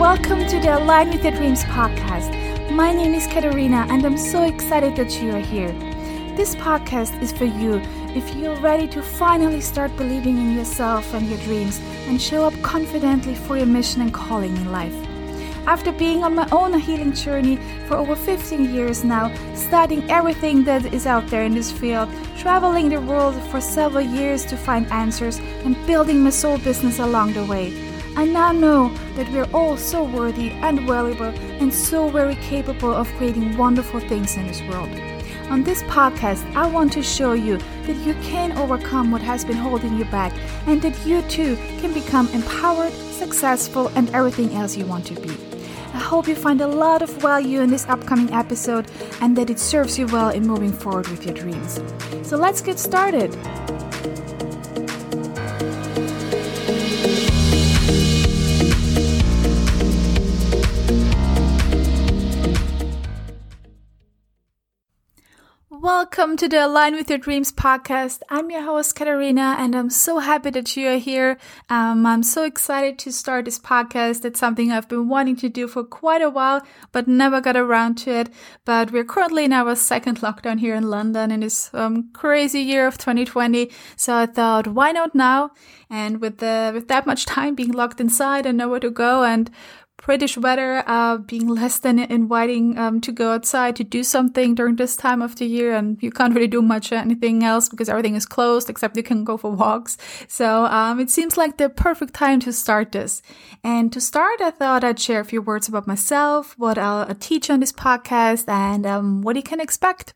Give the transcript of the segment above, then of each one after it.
Welcome to the Align with Your Dreams podcast. My name is Katerina, and I'm so excited that you are here. This podcast is for you if you're ready to finally start believing in yourself and your dreams and show up confidently for your mission and calling in life. After being on my own healing journey for over 15 years now, studying everything that is out there in this field, traveling the world for several years to find answers, and building my soul business along the way, I now know that we're all so worthy and valuable and so very capable of creating wonderful things in this world. On this podcast, I want to show you that you can overcome what has been holding you back and that you too can become empowered, successful, and everything else you want to be. I hope you find a lot of value in this upcoming episode and that it serves you well in moving forward with your dreams. So let's get started. Welcome to the Align with Your Dreams podcast. I'm your host, Katarina, and I'm so happy that you are here. Um, I'm so excited to start this podcast. It's something I've been wanting to do for quite a while, but never got around to it. But we're currently in our second lockdown here in London in this um, crazy year of 2020. So I thought, why not now? And with the with that much time being locked inside and nowhere to go and British weather uh, being less than inviting um, to go outside to do something during this time of the year, and you can't really do much anything else because everything is closed except you can go for walks. So um, it seems like the perfect time to start this. And to start, I thought I'd share a few words about myself, what I'll teach on this podcast, and um, what you can expect.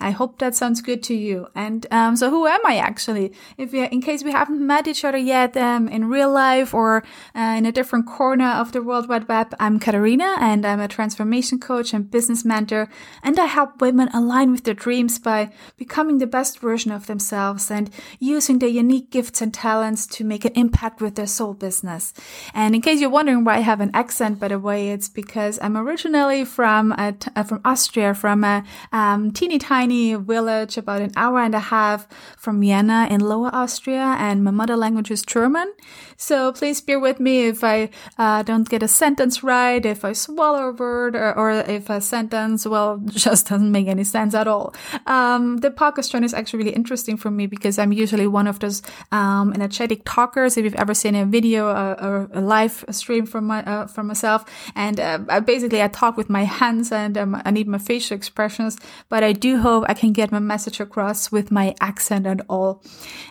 I hope that sounds good to you. And um, so, who am I actually? If you, in case we haven't met each other yet um, in real life or uh, in a different corner of the World Wide I'm Katarina and I'm a transformation coach and business mentor. And I help women align with their dreams by becoming the best version of themselves and using their unique gifts and talents to make an impact with their soul business. And in case you're wondering why I have an accent, by the way, it's because I'm originally from uh, from Austria, from a um, teeny tiny village about an hour and a half from Vienna in Lower Austria, and my mother language is German. So please bear with me if I uh, don't get a sentence right, if I swallow a word, or, or, if a sentence, well, just doesn't make any sense at all. Um, the podcast is actually really interesting for me because I'm usually one of those um, energetic talkers. If you've ever seen a video or a live stream from my uh, from myself, and uh, basically I talk with my hands and um, I need my facial expressions, but I do hope I can get my message across with my accent and all.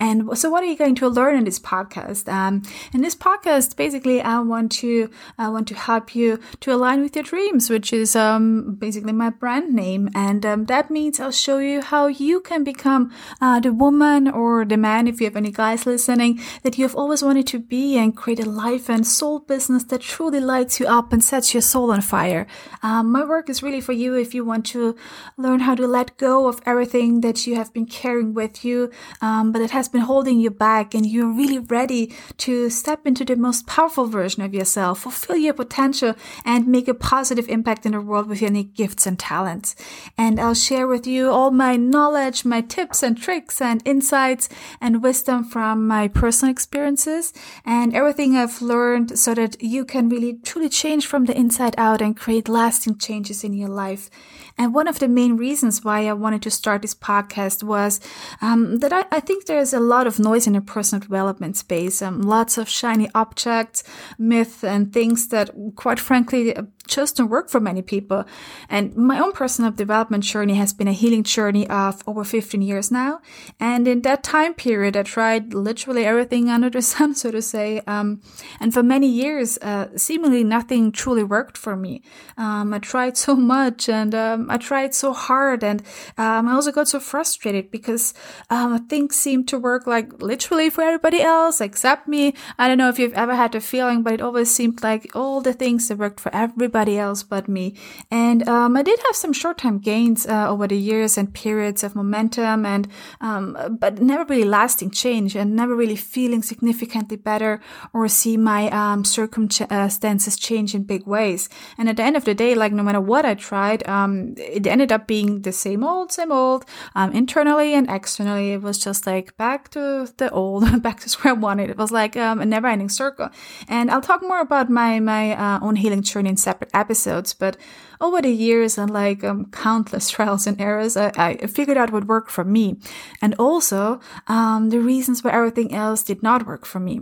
And so, what are you going to learn in this podcast? Um, in this podcast, basically, I want to I want to help you to align with your dreams, which is um, basically my brand name, and um, that means I'll show you how you can become uh, the woman or the man, if you have any guys listening, that you've always wanted to be, and create a life and soul business that truly lights you up and sets your soul on fire. Um, my work is really for you if you want to learn how to let go of everything that you have been carrying with you, um, but it has been holding you back, and you're really ready to step into the most powerful version of yourself, fulfill your potential, and make a positive impact in the world with your unique gifts and talents. And I'll share with you all my knowledge, my tips and tricks and insights and wisdom from my personal experiences and everything I've learned so that you can really truly change from the inside out and create lasting changes in your life. And one of the main reasons why I wanted to start this podcast was um, that I, I, think there's a lot of noise in the personal development space, um, lots of shiny objects, myths, and things that, quite frankly, just don't work for many people. And my own personal development journey has been a healing journey of over 15 years now. And in that time period, I tried literally everything under the sun, so to say. Um, and for many years, uh, seemingly nothing truly worked for me. Um, I tried so much and um, I tried so hard. And um, I also got so frustrated because um, things seemed to work like literally for everybody else except me. I don't know if you've ever had the feeling, but it always seemed like all the things that worked for everybody else but me. And um, I did have some short-term gains uh, over the years and periods of momentum, and um, but never really lasting change, and never really feeling significantly better or see my um, circumstances change in big ways. And at the end of the day, like no matter what I tried, um, it ended up being the same old, same old. Um, internally and externally, it was just like back to the old, back to square one. It was like um, a never-ending circle. And I'll talk more about my my uh, own healing journey in separate episodes, but over the years and like um, countless trials and errors, I, I, figured out what worked for me, and also um, the reasons why everything else did not work for me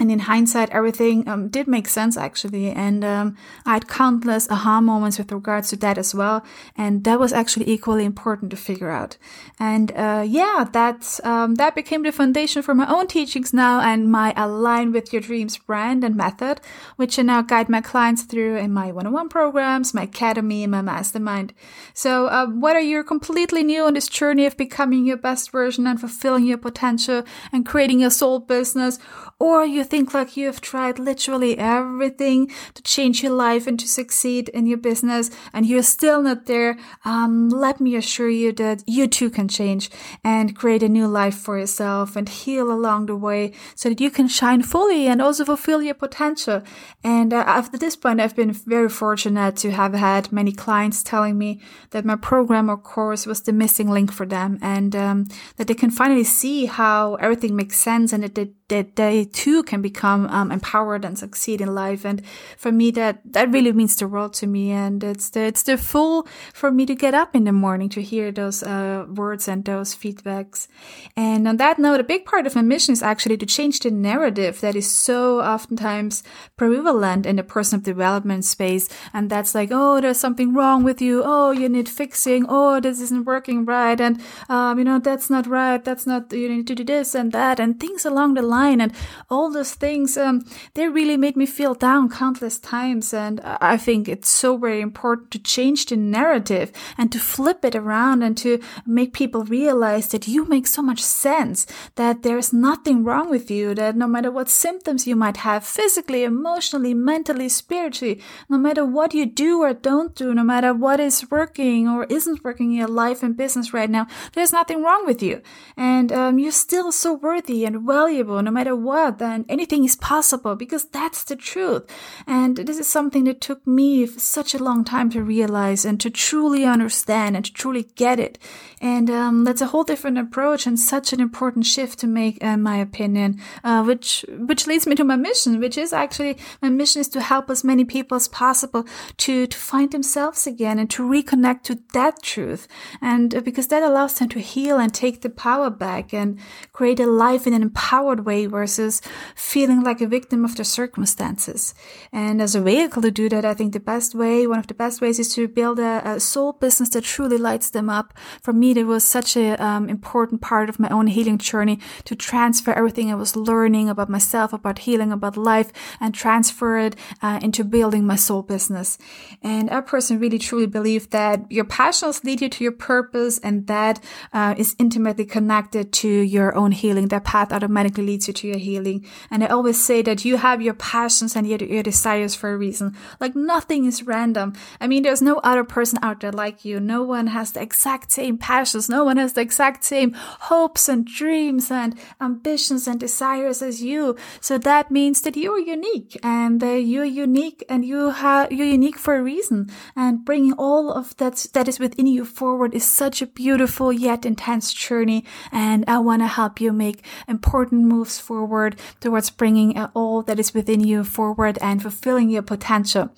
and in hindsight, everything um, did make sense actually. And um, I had countless aha moments with regards to that as well. And that was actually equally important to figure out. And uh, yeah, that um, that became the foundation for my own teachings now and my Align with Your Dreams brand and method, which I now guide my clients through in my one-on-one programs, my academy, and my mastermind. So uh, whether you're completely new on this journey of becoming your best version and fulfilling your potential and creating a soul business, or you think like you have tried literally everything to change your life and to succeed in your business and you're still not there, um, let me assure you that you too can change and create a new life for yourself and heal along the way so that you can shine fully and also fulfill your potential. And uh, after this point, I've been very fortunate to have had many clients telling me that my program or course was the missing link for them and um, that they can finally see how everything makes sense and that they that they too can become um, empowered and succeed in life. And for me, that that really means the world to me. And it's the it's the full for me to get up in the morning to hear those uh, words and those feedbacks. And on that note, a big part of my mission is actually to change the narrative that is so oftentimes prevalent in the personal development space. And that's like, oh, there's something wrong with you. Oh, you need fixing. Oh, this isn't working right. And um, you know that's not right. That's not you need to do this and that and things along the line online and all those things, um, they really made me feel down countless times. And I think it's so very important to change the narrative and to flip it around and to make people realize that you make so much sense, that there's nothing wrong with you, that no matter what symptoms you might have physically, emotionally, mentally, spiritually, no matter what you do or don't do, no matter what is working or isn't working in your life and business right now, there's nothing wrong with you. And um, you're still so worthy and valuable, no matter what, then anything is possible because that's the truth. And this is something that took me such a long time to realize and to truly understand and to truly get it. And um, that's a whole different approach and such an important shift to make, in my opinion, uh, which which leads me to my mission, which is actually my mission is to help as many people as possible to to find themselves again and to reconnect to that truth, and uh, because that allows them to heal and take the power back and create a life in an empowered way versus feeling like a victim of their circumstances. And as a vehicle to do that, I think the best way, one of the best ways is to build a, a soul business that truly lights them up. For me, it was such an um, important part of my own healing journey to transfer everything I was learning about myself, about healing, about life, and transfer it uh, into building my soul business. And I personally really truly believe that your passions lead you to your purpose, and that uh, is intimately connected to your own healing. That path automatically leads you to your healing. And I always say that you have your passions and your, your desires for a reason. Like nothing is random. I mean, there's no other person out there like you. No one has the exact same passions. No one has the exact same hopes and dreams and ambitions and desires as you. So that means that you are unique and uh, you're unique and you have, you're unique for a reason. And bringing all of that that is within you forward is such a beautiful yet intense journey. And I want to help you make important moves forward towards bringing all that is within you forward and fulfilling your potential.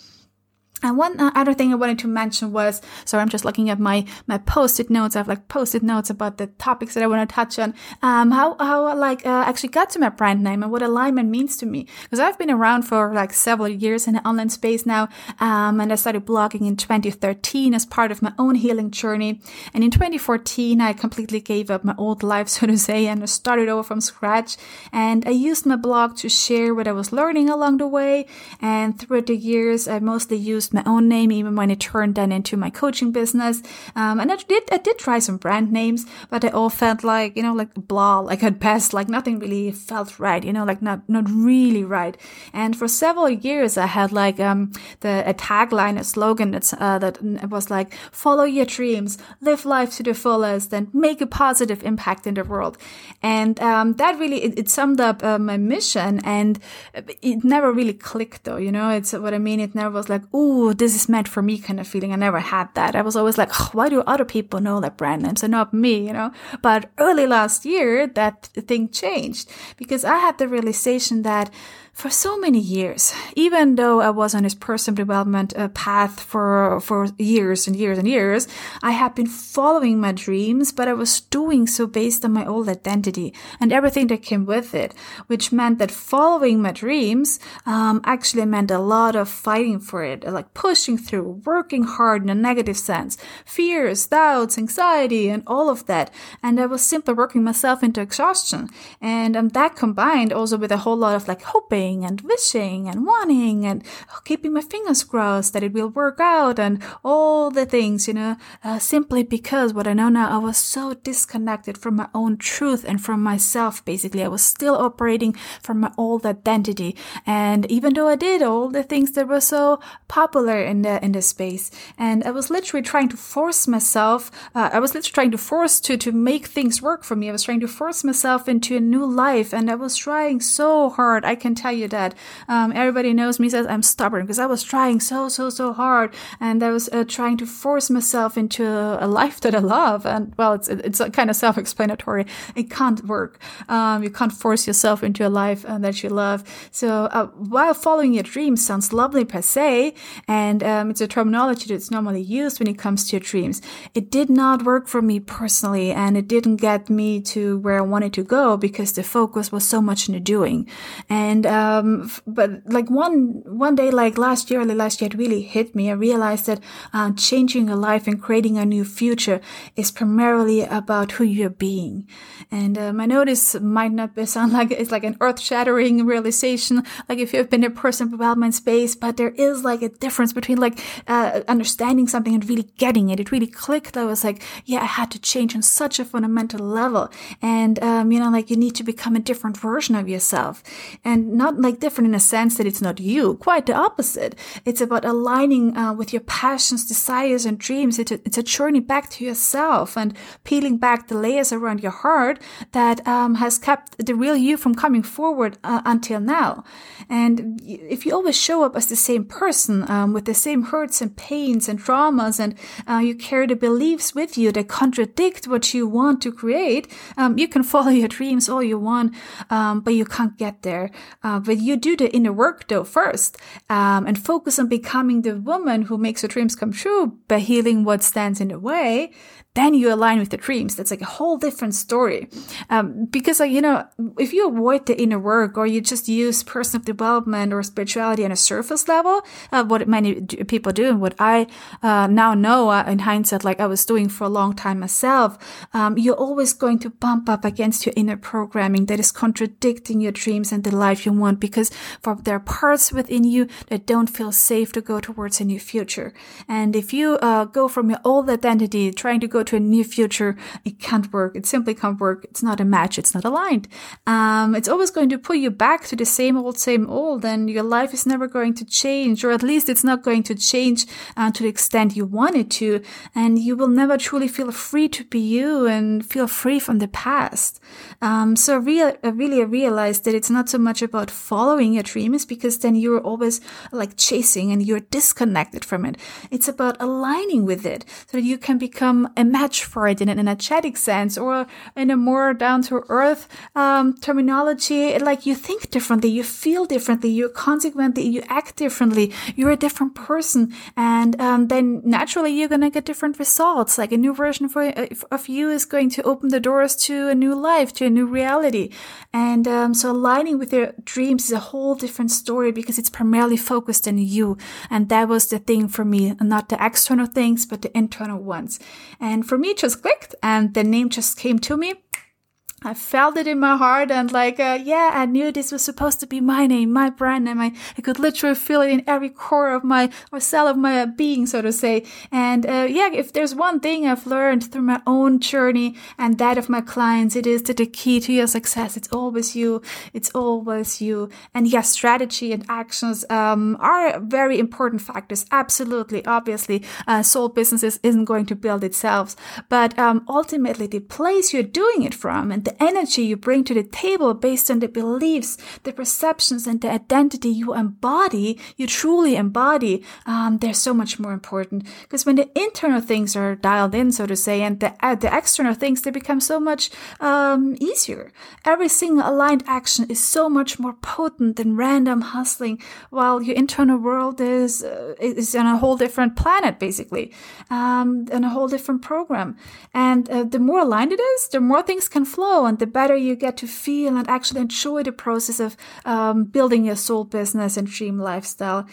And one uh, other thing I wanted to mention was, sorry, I'm just looking at my, my post-it notes. I have like post-it notes about the topics that I want to touch on. Um, how, how I like, uh, actually got to my brand name and what alignment means to me. Because I've been around for like several years in the online space now. Um, and I started blogging in 2013 as part of my own healing journey. And in 2014, I completely gave up my old life, so to say, and started over from scratch. And I used my blog to share what I was learning along the way. And throughout the years, I mostly used my own name even when it turned then into my coaching business. Um, and I did, I did try some brand names, but they all felt like, you know, like blah, like at best, like nothing really felt right, you know, like not, not really right. And for several years, I had like, um, the, a tagline, a slogan that's, uh, that was like, follow your dreams, live life to the fullest and make a positive impact in the world. And, um, that really, it, it summed up uh, my mission and it never really clicked though, you know, it's what I mean. It never was like, oh, this is meant for me kind of feeling. I never had that. I was always like, oh, why do other people know that brand names and not me, you know? But early last year, that thing changed because I had the realization that for so many years, even though I was on this personal development uh, path for, for years and years and years, I had been following my dreams, but I was doing so based on my old identity and everything that came with it, which meant that following my dreams, um, actually meant a lot of fighting for it, like pushing through, working hard in a negative sense, fears, doubts, anxiety, and all of that. And I was simply working myself into exhaustion. And um, that combined also with a whole lot of like hoping and wishing and wanting and keeping my fingers crossed that it will work out and all the things, you know, uh, simply because what I know now, I was so disconnected from my own truth and from myself. Basically, I was still operating from my old identity. And even though I did all the things that were so popular in the, in the space, and I was literally trying to force myself, uh, I was literally trying to force to, to make things work for me. I was trying to force myself into a new life and I was trying so hard. I can tell you that. Um, everybody knows me says I'm stubborn because I was trying so, so, so hard. And I was uh, trying to force myself into a, life that I love. And well, it's, it's kind of self explanatory. It can't work. Um, you can't force yourself into a life uh, that you love. So uh, while following your dreams sounds lovely per se, and um, it's a terminology that's normally used when it comes to your dreams, it did not work for me personally. And it didn't get me to where I wanted to go because the focus was so much in the doing. And um, but like one one day, like last year, early last year, it really hit me. I realized that uh, changing a life and creating a new future is primarily about who you're being. And um, I know this might not be, sound like it's like an earth-shattering realization, like if you've been a person development space, but there is like a difference between like uh, understanding something and really getting it. It really clicked. I was like, yeah, I had to change on such a fundamental level, and um, you know, like you need to become a different version of yourself, and not like different in a sense that it's not you, quite the opposite. It's about aligning uh, with your passions, desires, and dreams. It's a, it's a journey back to yourself and peeling back the layers around your heart that um, has kept the real you from coming forward uh, until now. And if you always show up as the same person um, with the same hurts and pains and traumas, and uh, you carry the beliefs with you that contradict what you want to create, um, you can follow your dreams all you want, um, but you can't get there. Uh, but you do the inner work though first, um, and focus on becoming the woman who makes her dreams come true by healing what stands in the way then you align with the dreams. That's like a whole different story. Um, because, like, you know, if you avoid the inner work or you just use personal development or spirituality on a surface level, uh, what many people do and what I uh, now know uh, in hindsight, like I was doing for a long time myself, um, you're always going to bump up against your inner programming that is contradicting your dreams and the life you want because for there are parts within you that don't feel safe to go towards a new future. And if you uh, go from your old identity, trying to go to a new future, it can't work. It simply can't work. It's not a match. It's not aligned. Um, it's always going to pull you back to the same old, same old, and your life is never going to change, or at least it's not going to change uh, to the extent you want it to, and you will never truly feel free to be you and feel free from the past. Um, so real, really realized that it's not so much about following your dream is because then you're always like chasing and you're disconnected from it. It's about aligning with it so that you can become a match for it in an energetic sense or in a more down to earth um, terminology. Like you think differently, you feel differently, you consequently you act differently. You're a different person, and um, then naturally you're gonna get different results. Like a new version for, uh, of you is going to open the doors to a new life, to a new reality. And um, so aligning with your dreams is a whole different story because it's primarily focused on you. And that was the thing for me, not the external things, but the internal ones. And for me, it just clicked and the name just came to me. I felt it in my heart and like, uh, yeah, I knew this was supposed to be my name, my brand name. I, I could literally feel it in every core of my, or cell of my being, so to say. And, uh, yeah, if there's one thing I've learned through my own journey and that of my clients, it is that the key to your success, it's always you. It's always you. And yes, strategy and actions, um, are very important factors. Absolutely. Obviously, uh, soul businesses isn't going to build itself, but, um, ultimately the place you're doing it from and the energy you bring to the table based on the beliefs, the perceptions, and the identity you embody, you truly embody, um, they're so much more important. Because when the internal things are dialed in, so to say, and the, uh, the external things, they become so much um, easier. Every single aligned action is so much more potent than random hustling, while your internal world is uh, is on a whole different planet, basically, um, a whole different program. And uh, the more aligned it is, the more things can flow and the better you get to feel and actually enjoy the process of um, building your soul business and dream lifestyle.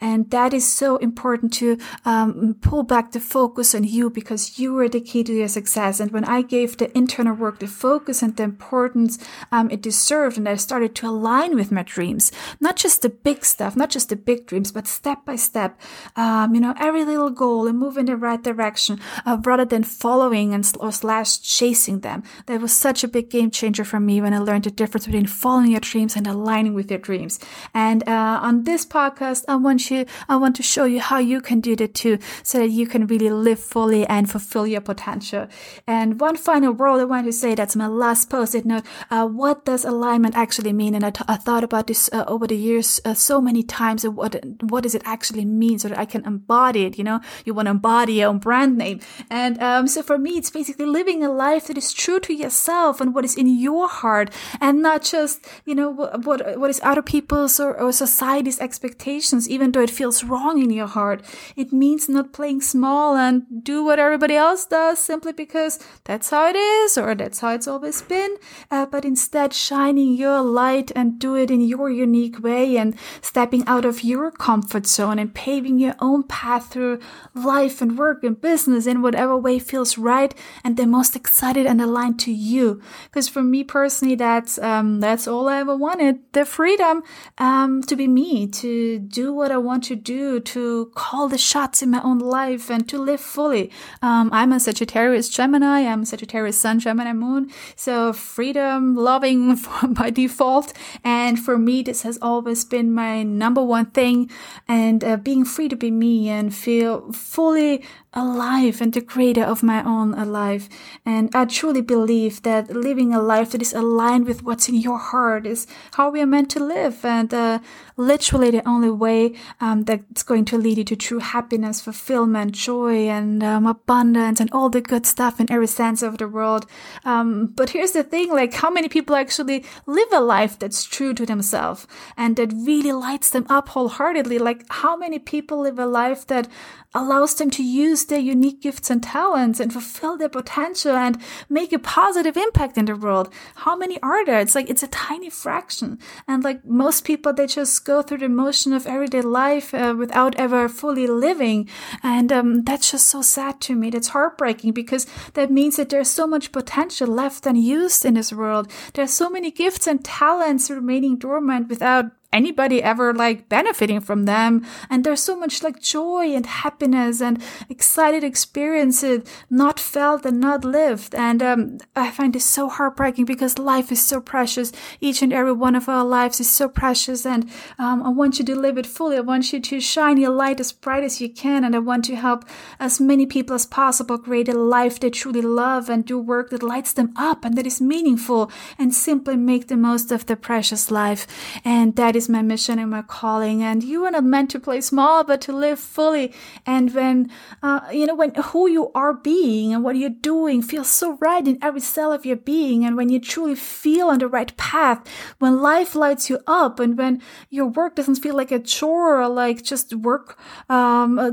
And that is so important to um, pull back the focus on you because you are the key to your success. And when I gave the internal work the focus and the importance um, it deserved, and I started to align with my dreams, not just the big stuff, not just the big dreams, but step by step, um, you know, every little goal and move in the right direction uh, rather than following and or slash chasing them. That was such a big game changer for me when I learned the difference between following your dreams and aligning with your dreams. And uh, on this podcast, I want you, I want to show you how you can do that too, so that you can really live fully and fulfill your potential. And one final word I want to say that's my last post-it note. Uh, what does alignment actually mean? And I, t- I thought about this uh, over the years uh, so many times. What what does it actually mean, so that I can embody it? You know, you want to embody your own brand name, and um, so for me, it's basically living a life that is true to yourself what is in your heart and not just, you know, what, what, what is other people's or, or society's expectations, even though it feels wrong in your heart. It means not playing small and do what everybody else does simply because that's how it is or that's how it's always been. Uh, but instead shining your light and do it in your unique way and stepping out of your comfort zone and paving your own path through life and work and business in whatever way feels right and the most excited and aligned to you because for me personally, that's um, that's all I ever wanted: the freedom um, to be me, to do what I want to do, to call the shots in my own life, and to live fully. Um, I'm a Sagittarius Gemini. I'm a Sagittarius Sun, Gemini Moon. So freedom, loving by default, and for me, this has always been my number one thing. And uh, being free to be me and feel fully alive and the creator of my own life. And I truly believe that living a life that is aligned with what's in your heart is how we are meant to live. And uh, literally the only way um, that's going to lead you to true happiness, fulfillment, joy, and um, abundance, and all the good stuff in every sense of the world. Um, but here's the thing like, how many people actually live a life that's true to themselves and that really lights them up wholeheartedly? Like, how many people live a life that allows them to use their unique gifts and talents and fulfill their potential and make a positive impact in the world. How many are there? It's like, it's a tiny fraction. And like most people, they just go through the motion of everyday life uh, without ever fully living. And um, that's just so sad to me. That's heartbreaking because that means that there's so much potential left unused in this world. There's so many gifts and talents remaining dormant without anybody ever like benefiting from them. And there's so much like joy and happiness and excited experiences not felt and not lived. And um, I find this so heartbreaking because life is so precious. Each and every one of our lives is so precious. And um, I want you to live it fully. I want you to shine your light as bright as you can. And I want to help as many people as possible create a life they truly love and do work that lights them up and that is meaningful and simply make the most of their precious life. And that is my mission and my calling. And you are not meant to play small, but to live fully. And when, uh, you know, when who you are being and what you're doing feels so right in every cell of your being. And when you truly feel on the right path, when life lights you up and when your work doesn't feel like a chore or like just work, um, uh,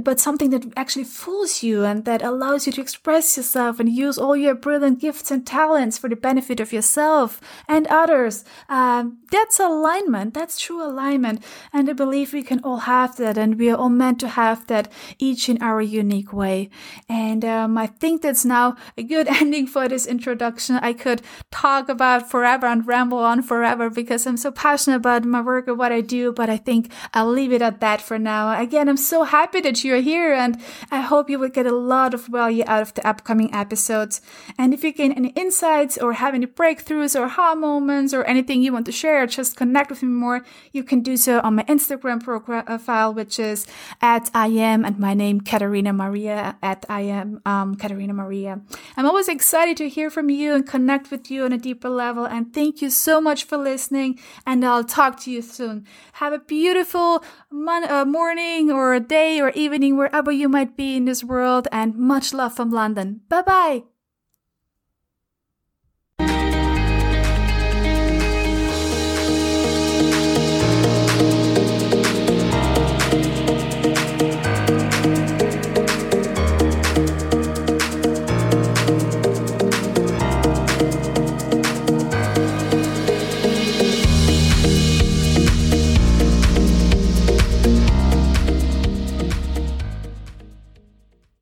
but something that actually fools you and that allows you to express yourself and use all your brilliant gifts and talents for the benefit of yourself and others. Um, that's alignment alignment. That's true alignment. And I believe we can all have that and we are all meant to have that each in our unique way. And um, I think that's now a good ending for this introduction. I could talk about forever and ramble on forever because I'm so passionate about my work and what I do, but I think I'll leave it at that for now. Again, I'm so happy that you're here and I hope you will get a lot of value out of the upcoming episodes. And if you gain any insights or have any breakthroughs or aha moments or anything you want to share, just connect with me more, you can do so on my Instagram profile, which is at I am and my name Katerina Maria at I am um, Katerina Maria. I'm always excited to hear from you and connect with you on a deeper level. And thank you so much for listening. And I'll talk to you soon. Have a beautiful mon- uh, morning or a day or evening wherever you might be in this world. And much love from London. Bye bye.